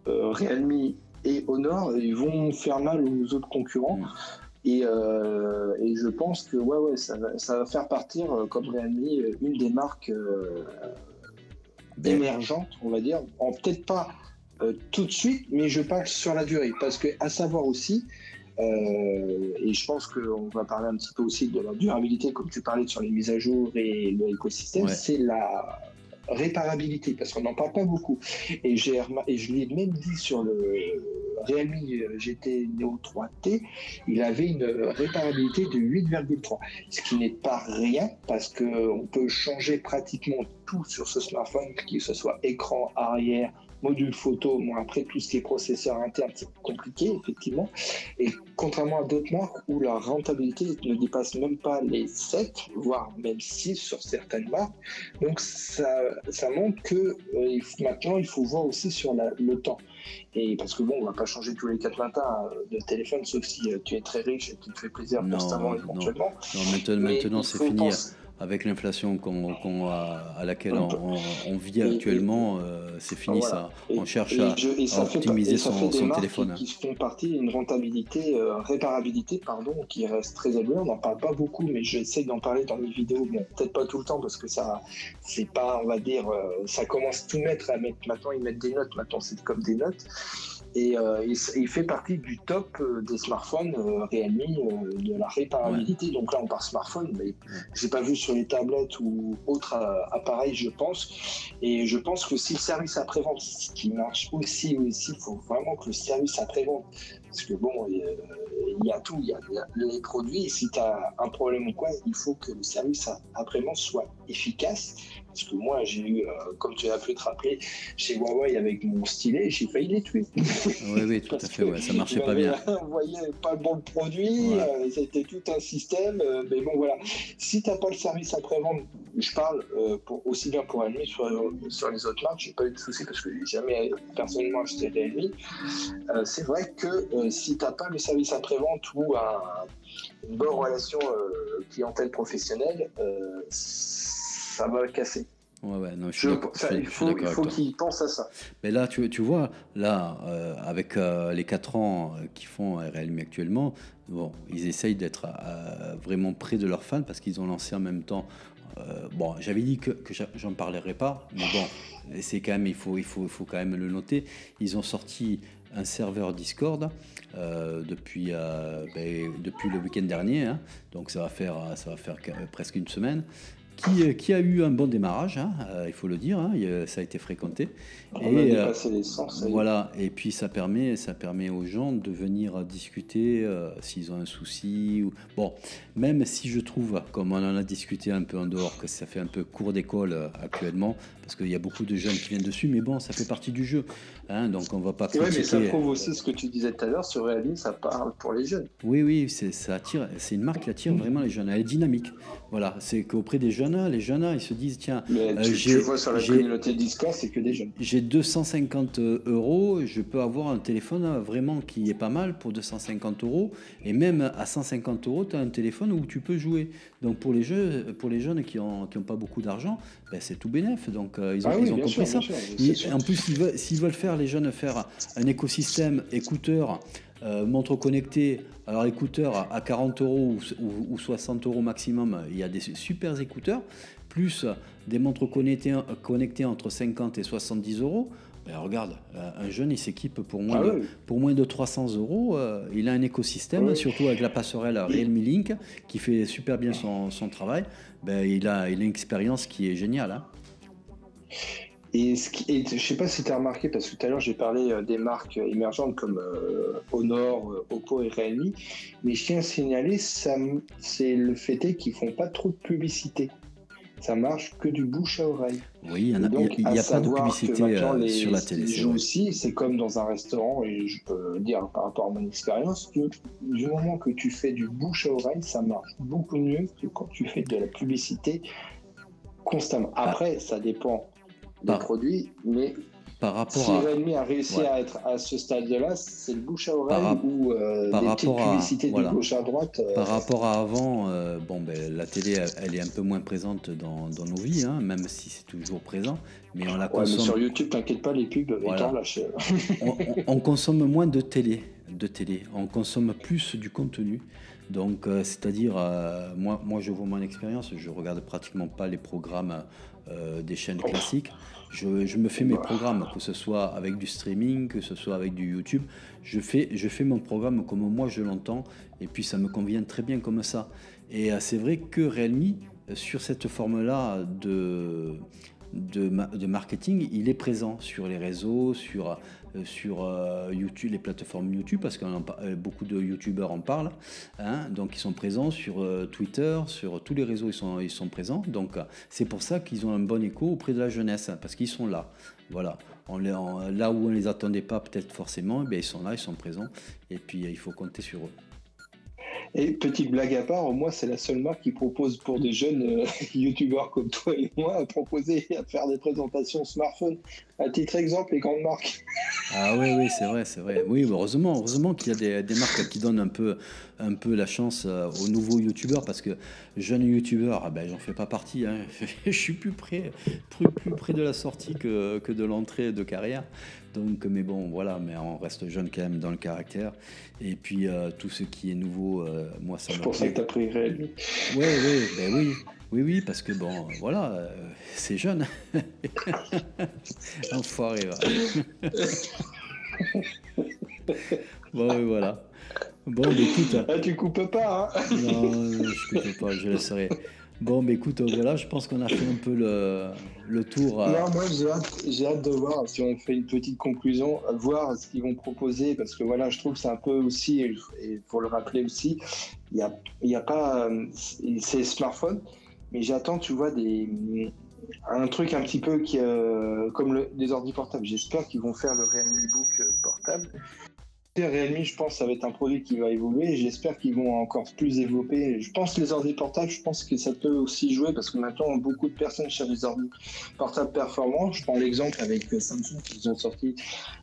euh, Realme et Honor, ils vont faire mal aux autres concurrents. Mhm. Euh, et, je pense que ouais, ouais, ça, va, faire partir, comme Realme, une des marques émergentes, on va dire. Peut-être pas tout de suite, mais je parle sur la durée. Parce que, à savoir aussi, euh, et je pense qu'on va parler un petit peu aussi de la durabilité, comme tu parlais sur les mises à jour et l'écosystème, c'est la réparabilité, parce qu'on n'en parle pas beaucoup. Et, et je l'ai même dit sur le Realme GT Neo 3T, il avait une réparabilité de 8,3, ce qui n'est pas rien, parce qu'on peut changer pratiquement tout sur ce smartphone, que ce soit écran arrière, module photo. Bon, après, tout ce qui est processeur interne, c'est compliqué, effectivement. Et contrairement à d'autres marques où la rentabilité ne dépasse même pas les 7, voire même 6 sur certaines marques. Donc, ça, ça montre que euh, maintenant, il faut voir aussi sur le temps. Et parce que bon, on va pas changer tous les 4 matins euh, de téléphone, sauf si euh, tu es très riche et que tu te fais plaisir constamment éventuellement. Non, maintenant, maintenant c'est fini avec l'inflation à laquelle on, vit actuellement, euh, c'est fini ça. On cherche à, optimiser son, téléphone. Qui, qui, font partie d'une rentabilité, euh, réparabilité, pardon, qui reste très élevée. On n'en parle pas beaucoup, mais j'essaie d'en parler dans mes vidéos. Bon, peut-être pas tout le temps parce que ça, c'est pas, on va dire, euh, ça commence tout mettre à mettre. Maintenant, ils mettent des notes. Maintenant, c'est comme des notes. Et euh, il, fait partie du top euh, des smartphones euh, Realme de la réparabilité. Donc là, on parle smartphone, mais j'ai pas vu sur les tablettes ou autres appareils, je pense. Et je pense que si le service après-vente, qui marche aussi, aussi, il faut vraiment que le service après-vente, parce que bon, il y a tout, il y a, les produits, et si tu as un problème ou quoi, il faut que le service après-vente soit efficace parce que moi, j'ai eu, euh, comme tu as pu te rappeler, chez Huawei avec mon stylet, j'ai failli les tuer. Oui, oui, tout à fait, ouais, ça marchait pas bien. On voyait pas le bon produit, euh, c'était tout un système. Euh, mais bon, voilà. Si tu n'as pas le service après-vente, je parle pour, aussi bien pour Almi sur, sur les autres marques, j'ai pas eu de soucis parce que j'ai jamais personnellement acheté Realme. c'est vrai que si tu n'as pas le service après-vente ou une bonne relation clientèle professionnelle, ça va casser. Ouais, ouais, non, je suis d'accord. Il faut, qu'il pense à ça. Mais là, tu, tu vois, là, euh, avec euh, les 4 ans euh, qu'ils font Realme actuellement, bon, ils essayent d'être vraiment près de leurs fans parce qu'ils ont lancé en même temps. bon, j'avais dit que, que j'en parlerai pas, mais bon, c'est quand même, il faut, il, faut, il faut quand même le noter. Ils ont sorti un serveur Discord depuis, ben, depuis le week-end dernier, hein. donc ça va faire, ça va faire presque une semaine. Euh, qui, a eu un bon démarrage, hein, euh, il faut le dire, hein, ça a été fréquenté. On et, a euh, les voilà, et puis ça permet, ça permet aux gens de venir discuter s'ils ont un souci. Ou... Bon, même si je trouve, comme on en a discuté un peu en dehors, que ça fait un peu cours d'école actuellement, parce qu'il y a beaucoup de jeunes qui viennent dessus, mais bon, ça fait partie du jeu. Hein, donc on va pas critiquer. mais ça prouve aussi ce que tu disais tout à l'heure sur Realme, ça parle pour les jeunes. Oui, oui, c'est, ça attire, c'est une marque qui attire vraiment les jeunes. Elle est dynamique. Voilà, c'est qu'auprès des jeunes, les jeunes, ils se disent tiens, mais tu, euh, vois sur la communauté Discord, c'est que des jeunes. J'ai 250 euros, je peux avoir un téléphone vraiment qui est pas mal pour 250 euros, et même à 150 euros, tu as un téléphone où tu peux jouer. Donc pour les jeux, pour les jeunes qui n'ont qui ont pas beaucoup d'argent, ben c'est tout bénef. Donc euh, ils ont, ah ils ont compris ça. en plus, s'ils veulent, veulent, faire les jeunes faire un écosystème écouteur, euh, montre connectée. Alors écouteurs à 40 euros ou, 60 euros maximum, il y a des super écouteurs, plus des montres connectées, connectées entre 50 et 70 euros. Ben, regarde, un jeune, il s'équipe pour, moins ah de, pour moins de 300 euros. Euh, il a un écosystème, surtout avec la passerelle Realme Link, qui fait super bien son, son travail. Ben, il, a, il a une expérience qui est géniale. Hein. Et, ce qui, je sais pas si tu as remarqué, parce que tout à l'heure j'ai parlé euh, des marques émergentes comme euh, Honor, Oppo et Realme, mais je tiens à signaler, c'est le fait qu'ils font pas trop de publicité. Ça marche que du bouche à oreille. Oui, il n'y a, a pas de publicité sur la télé. joue aussi, c'est comme dans un restaurant, et je peux dire par rapport à mon expérience, que du moment que tu fais du bouche à oreille, ça marche beaucoup mieux que quand tu fais de la publicité constamment. Ah. Après, ça dépend des produits, mais par rapport si à... a réussi à être à ce stade-là, c'est le bouche à oreille ou euh, des publicités de gauche à droite. Euh, par rapport à avant, euh, bon, ben, la télé, elle, est un peu moins présente dans, dans nos vies, hein, même si c'est toujours présent. Mais on la consomme. sur YouTube, t'inquiète pas, les pubs, voilà. on, on, consomme moins de télé, de télé. On consomme plus du contenu. Donc, c'est-à-dire, moi, moi, je vois mon expérience, je regarde pratiquement pas les programmes euh, des chaînes classiques. Je, me fais mes programmes, que ce soit avec du streaming, que ce soit avec du YouTube. Je fais, je fais mon programme comme moi je l'entends, et puis ça me convient très bien comme ça. Et euh, c'est vrai que Realme, euh, sur cette forme-là de, de, marketing, il est présent sur les réseaux, sur euh, sur euh, YouTube, les plateformes YouTube, parce que euh, beaucoup de YouTubeurs en parlent. Hein. donc ils sont présents sur Twitter, sur tous les réseaux, ils sont, ils sont présents. Donc c'est pour ça qu'ils ont un bon écho auprès de la jeunesse, parce qu'ils sont là. Voilà. On là où on ne les attendait pas peut-être forcément, eh ils sont là, ils sont présents. Et puis il faut compter sur eux. Et petite blague à part, moi, c'est la seule marque qui propose pour des jeunes euh, youtubeurs comme toi et moi à proposer à faire des présentations smartphone. À titre exemple, les grandes marques. Ah oui, oui, c'est vrai, c'est vrai. Oui, heureusement, heureusement qu'il y a des, marques qui donnent un peu, un peu la chance euh, aux nouveaux youtubeurs parce que jeunes youtubeurs, ah ben, j'en fais pas partie. Hein. Je suis plus près, plus, plus près de la sortie que, que de l'entrée de carrière. Donc, mais bon, voilà, mais on reste jeune quand même dans le caractère. Et puis, euh, tout ce qui est nouveau, euh, moi, ça me. pour ça que t'as pris Réel. Oui, oui, ben oui. Oui, oui, parce que bon, voilà, euh, c'est jeune. Enfoiré, va. bon, oui, voilà. Bon, écoute. Ah, tu coupes pas, hein Non, je coupe pas, je laisserai. Bon, mais écoute, voilà, je pense qu'on a fait un peu le, le tour. Euh. Non, moi, j'ai hâte, hâte, de voir si on fait une petite conclusion, voir ce qu'ils vont proposer, parce que voilà, je trouve que c'est un peu aussi, et pour le rappeler aussi, il n'y a, y a pas. Euh, c'est smartphone, mais j'attends, tu vois, des, un truc un petit peu qui, euh, comme des ordi portables. J'espère qu'ils vont faire le Realme Book portable Realme, je pense, ça va être un produit qui va évoluer. J'espère qu'ils vont encore plus développer. Je pense que les ordi portables, je pense que ça peut aussi jouer parce que maintenant, beaucoup de personnes cherchent des ordi portables performants. Je prends l'exemple avec Samsung qui ont sorti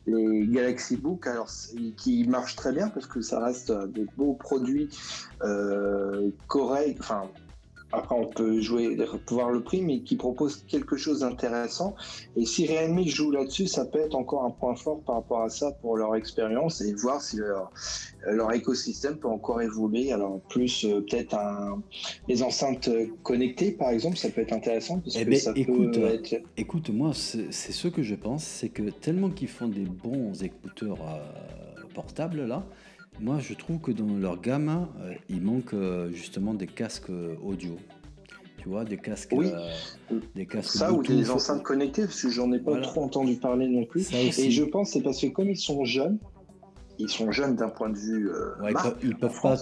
les Galaxy Book, alors qui marchent très bien parce que ça reste des beaux produits euh, corrects, enfin après, on peut jouer, voir le prix, mais qui propose quelque chose d'intéressant. Et si Realme joue là-dessus, ça peut être encore un point fort par rapport à ça pour leur expérience et voir si leur, leur écosystème peut encore évoluer. Alors, plus euh, peut-être les enceintes connectées, par exemple, ça peut être intéressant. Parce eh ben, écoute, écoute, moi, c'est ce que je pense, c'est que tellement qu'ils font des bons écouteurs euh, portables, là, moi, je trouve que dans leur gamme, euh, il manque euh, justement des casques euh, audio. Tu vois, des casques. Oui. des casques Ça ou des enceintes connectées, parce que j'en ai pas trop entendu parler non plus. Et je pense c'est parce que comme ils sont jeunes, ils sont jeunes d'un point de vue. Euh, ils peuvent, pas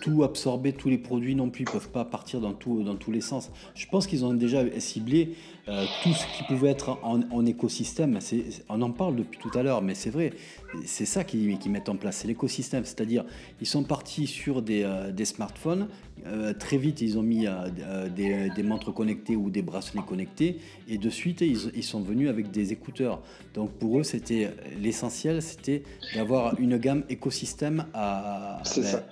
tout, absorber, tous les produits non plus. Ils peuvent pas partir dans, tout, dans tous les sens. Je pense qu'ils ont déjà ciblé euh, tout ce qui pouvait être en, écosystème. On en parle depuis tout à l'heure, mais c'est vrai. C'est ça qu'ils qui mettent en place, c'est l'écosystème. C'est-à-dire, ils sont partis sur des, euh, des smartphones. très vite, ils ont mis des, des, montres connectées ou des bracelets connectés. Et de suite, ils, ils sont venus avec des écouteurs. Donc pour eux, c'était l'essentiel, c'était d'avoir une gamme écosystème à. C'est ça.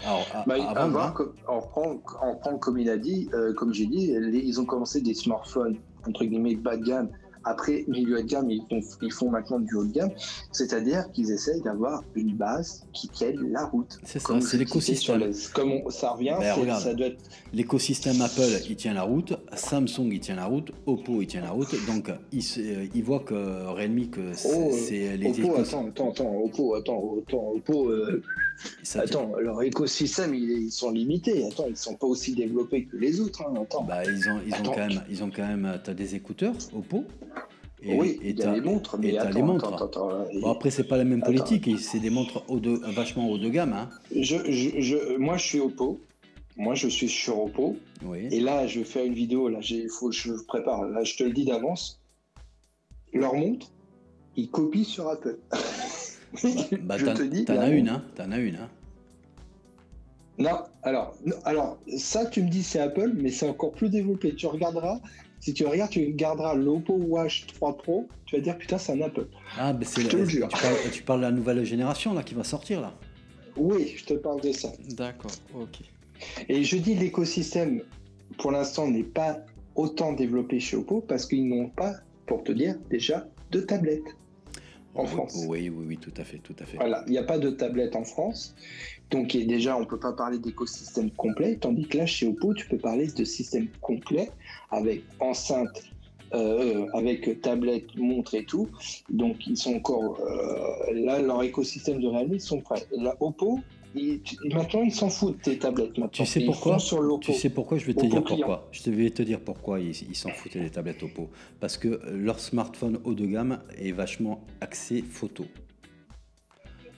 Bah, à, voir, on, prend, comme il a dit, euh, comme j'ai dit, ils ont commencé des smartphones entre guillemets bas de gamme après, milieu de gamme, ils font, ils font maintenant du haut de gamme. C'est-à-dire qu'ils essayent d'avoir une base qui tienne la route. C'est ça, c'est l'écosystème. Comme ça revient, ben, ça doit être... L'écosystème Apple, il tient la route. Samsung, il tient la route. Oppo, il tient la route. Donc, ils, voient que Realme, que c'est oh, les Oppo, attends, attends, attends, Oppo, attends, attends, Oppo... Euh, attends, leur écosystème, ils, sont limités. Attends, ils sont pas aussi développés que les autres. Hein. Attends. Bah, ils ont, ils ont quand même, ils ont quand même. T'as des écouteurs Oppo oui, il y a les montres, mais attends, les montres. Attends, attends, bon, après, c'est pas la même politique, c'est des montres haut de, vachement haut de gamme. Hein. Je, je, moi, je suis Oppo. Moi, je suis sur Oppo. Oui. Et là, je vais faire une vidéo. Là, faut je prépare. Là, je te le dis d'avance. Leur montre, ils copient sur Apple. bah, je te dis. T'en as une, hein. T'en as une, hein. Non, alors, alors, ça, tu me dis c'est Apple, mais c'est encore plus développé. Tu regarderas, si tu regardes, tu garderas l'Oppo Watch 3 Pro, tu vas dire putain, c'est un Apple. Ah, mais c'est Tu parles, tu parles de la nouvelle génération là qui va sortir là Oui, je te parle de ça. D'accord, ok. Et je dis l'écosystème, pour l'instant, n'est pas autant développé chez Oppo parce qu'ils n'ont pas, pour te dire, déjà de tablettes en France. Oui, oui, oui, tout à fait, tout à fait. Voilà, il n'y a pas de tablette en France. Donc déjà, on ne peut pas parler d'écosystème complet, tandis que là, chez Oppo, tu peux parler de système complet avec enceinte, euh, avec tablette, montre et tout. Donc ils sont encore euh, là, leur écosystème de réalité, ils sont prêts. Là, Oppo, maintenant ils s'en foutent tes tablettes. Tu sais pourquoi Tu sais pourquoi? Je vais te dire pourquoi. Je vais te dire pourquoi ils s'en foutent des tablettes Oppo. Parce que leur smartphone haut de gamme est vachement axé photo.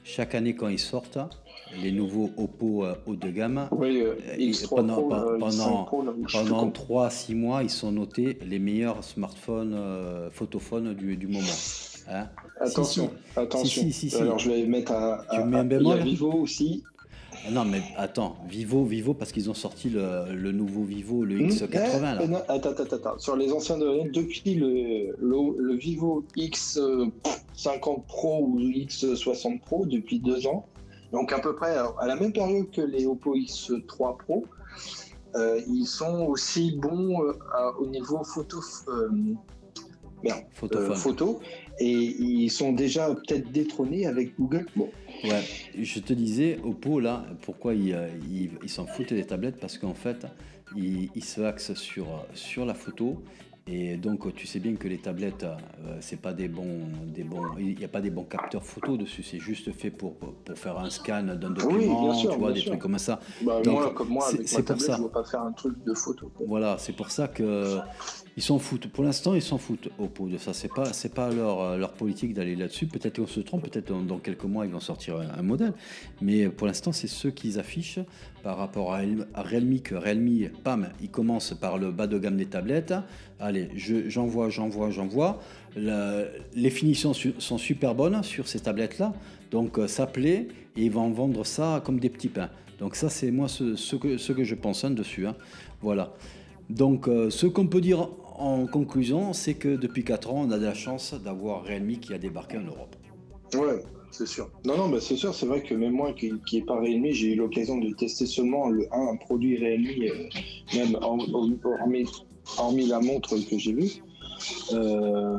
Chaque année quand ils sortent, les nouveaux Oppo euh, haut de gamme. Oui, euh, pendant, pendant, 3-6 mois, ils sont notés les meilleurs smartphones euh, photophones du, du moment. Hein attention, attention. Alors je vais mettre à, tu mets un bémol Vivo aussi. Ah non, mais attends, Vivo, Vivo, parce qu'ils ont sorti le, le, nouveau Vivo, le hmm, X80. là. Non, attends, attends, attends. Sur les anciens de depuis le, le, le Vivo X50 Pro ou X60 Pro, depuis deux ans, donc à peu près à la même période que les Oppo X3 Pro, euh, ils sont aussi bons euh, au niveau photo, euh, photo, et ils sont déjà peut-être détrônés avec Google. Bon. Ouais, je te disais, Oppo, là, pourquoi ils s'en foutent des tablettes? Parce qu'en fait, ils, se axent sur, sur la photo et donc, tu sais bien que les tablettes, euh, c'est pas des bons, des bons, il n'y a pas des bons capteurs photo dessus. C'est juste fait pour, pour faire un scan d'un document, tu vois, des trucs comme ça. Bah, moi, comme moi, avec ma tablette, ça. je ne veux pas faire un truc de photo. Voilà, c'est pour ça que ils s'en foutent. Pour l'instant, ils s'en foutent au pot de ça. C'est pas, c'est pas leur, leur politique d'aller là-dessus. Peut-être qu'on se trompe. Peut-être dans, quelques mois, ils vont sortir un, modèle. Mais pour l'instant, c'est ceux qu'ils affichent par rapport à, Realme. Que Realme, pam, ils commencent par le bas de gamme des tablettes. Allez, j'envoie, j'envoie, j'envoie. Les finitions sont super bonnes sur ces tablettes-là. Donc, euh, ça plaît et ils vont vendre ça comme des petits pains. Donc, ça, c'est moi ce, ce, que, ce que je pense hein, dessus. Hein. Voilà. Donc, euh, ce qu'on peut dire en conclusion, c'est que depuis 4 ans, on a de la chance d'avoir Realme qui a débarqué en Europe. Ouais, c'est sûr. Non, non, bah c'est sûr, c'est vrai que même moi qui n'ai pas Realme, j'ai eu l'occasion de tester seulement le, un, produit Realme, euh, même hormis, la montre que j'ai vue. Euh,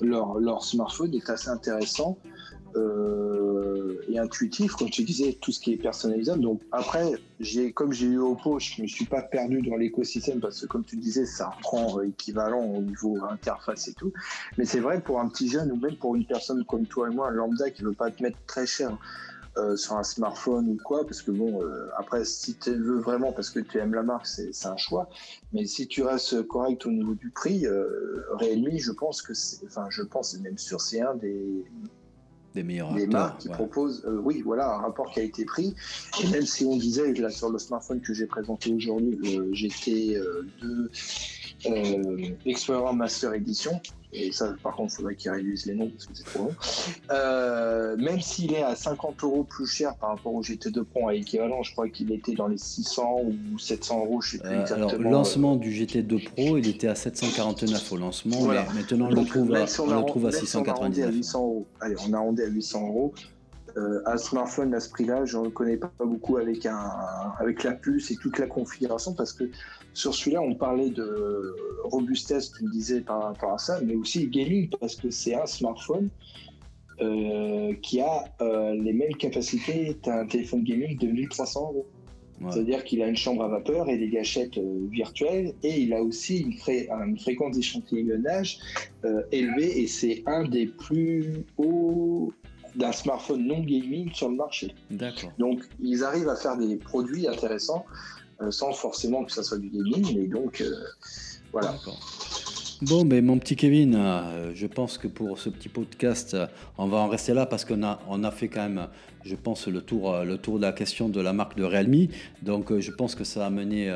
leur, leur, smartphone est assez intéressant. Euh, et intuitif, comme tu disais, tout ce qui est personnalisable. Donc après, j'ai, comme j'ai eu Oppo, je me suis pas perdu dans l'écosystème parce que comme tu disais, ça reprend euh, équivalent au niveau interface et tout. Mais c'est vrai pour un petit jeune ou même pour une personne comme toi et moi, un lambda qui veut pas te mettre très cher. Euh, sur un smartphone ou quoi, parce que bon, après, si tu veux vraiment parce que tu aimes la marque, c'est, un choix. Mais si tu restes correct au niveau du prix, Realme, je pense que c'est, enfin, je pense même c'est un des des meilleurs des marques qui proposent, euh, oui, voilà, un rapport qui a été pris. Et même si on disait, là, sur le smartphone que j'ai présenté aujourd'hui, le GT2 euh, Explorer Master Edition, et ça, par contre, il faudrait qu'ils réduisent les noms parce que c'est trop long. Euh, même s'il est à 50 euros plus cher par rapport au GT2 Pro à équivalent, je crois qu'il était dans les 600 ou 700 euros, je sais plus euh, exactement. Alors, le lancement du GT2 Pro, il était à 749 au lancement, mais maintenant on le trouve, à, on, le trouve à 699. À 800 euros. Allez, on a à 800 euros. Euh, un smartphone à ce prix-là, je ne connais pas beaucoup avec, un, avec la puce et toute la configuration parce que sur celui-là, on parlait de robustesse, tu me disais par rapport à ça, mais aussi gaming parce que c'est un smartphone euh, qui a euh, les mêmes capacités d'un téléphone gaming de 1300 euros. C'est-à-dire qu'il a une chambre à vapeur et des gâchettes virtuelles et il a aussi une, une fréquence d'échantillonnage élevée et c'est un des plus hauts d'un smartphone non gaming sur le marché. D'accord. Donc, ils arrivent à faire des produits intéressants euh, sans forcément que ça soit du gaming, mais donc euh, voilà. Bon, mais mon petit Kevin, euh, je pense que pour ce petit podcast, euh, on va en rester là parce qu'on a, on a fait quand même, je pense, le tour, le tour de la question de la marque de Realme. Donc, je pense que ça a mené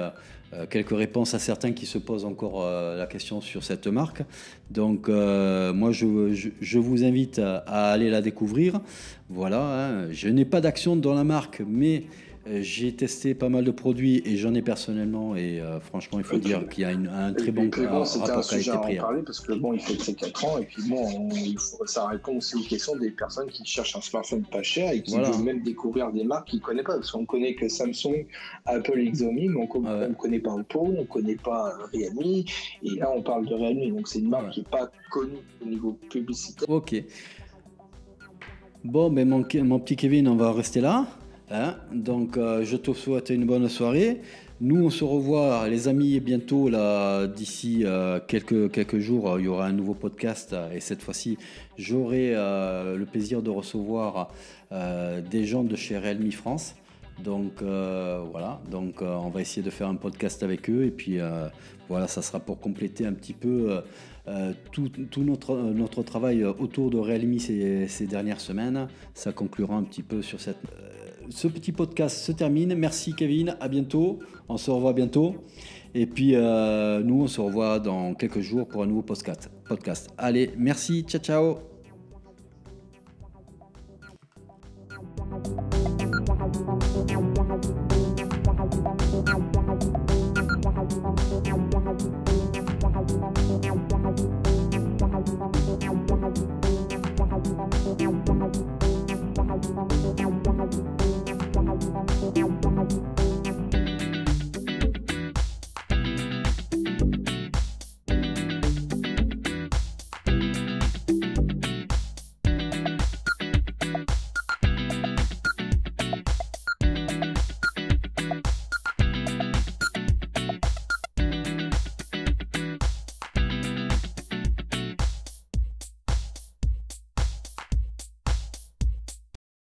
euh, quelques réponses à certains qui se posent encore euh, la question sur cette marque. Donc euh, moi je, je, vous invite à, aller la découvrir. Voilà, hein. je n'ai pas d'action dans la marque, mais euh, j'ai testé pas mal de produits et j'en ai personnellement et euh, franchement il faut dire qu'il y a un très bon bon, C'était un sujet à en parler parce que bon il fait ses 4 ans et puis bon ça répond aussi aux questions des personnes qui cherchent un smartphone pas cher et qui veulent même découvrir des marques qu'ils ne connaissent pas parce qu'on connaît que Samsung, Apple et Xiaomi mais on ne connaît pas Oppo, on ne connaît pas Realme et là on parle de Realme donc c'est une marque qui n'est pas connue au niveau publicitaire. Ok. Bon, mais mon, mon petit Kevin, on va rester là. Hein. Donc, euh, je te souhaite une bonne soirée. Nous, on se revoit, les amis, bientôt. Là, d'ici euh, quelques, quelques jours, il y aura un nouveau podcast. Et cette fois-ci, j'aurai euh, le plaisir de recevoir des gens de chez Realme France. Donc voilà, donc on va essayer de faire un podcast avec eux et puis voilà, ça sera pour compléter un petit peu tout, notre, notre travail autour de Realme ces, ces, dernières semaines. Ça conclura un petit peu sur cette ce petit podcast se termine. Merci Kevin, à bientôt. On se revoit bientôt. Et puis euh, nous, on se revoit dans quelques jours pour un nouveau podcast. podcast. Allez, merci, ciao ciao.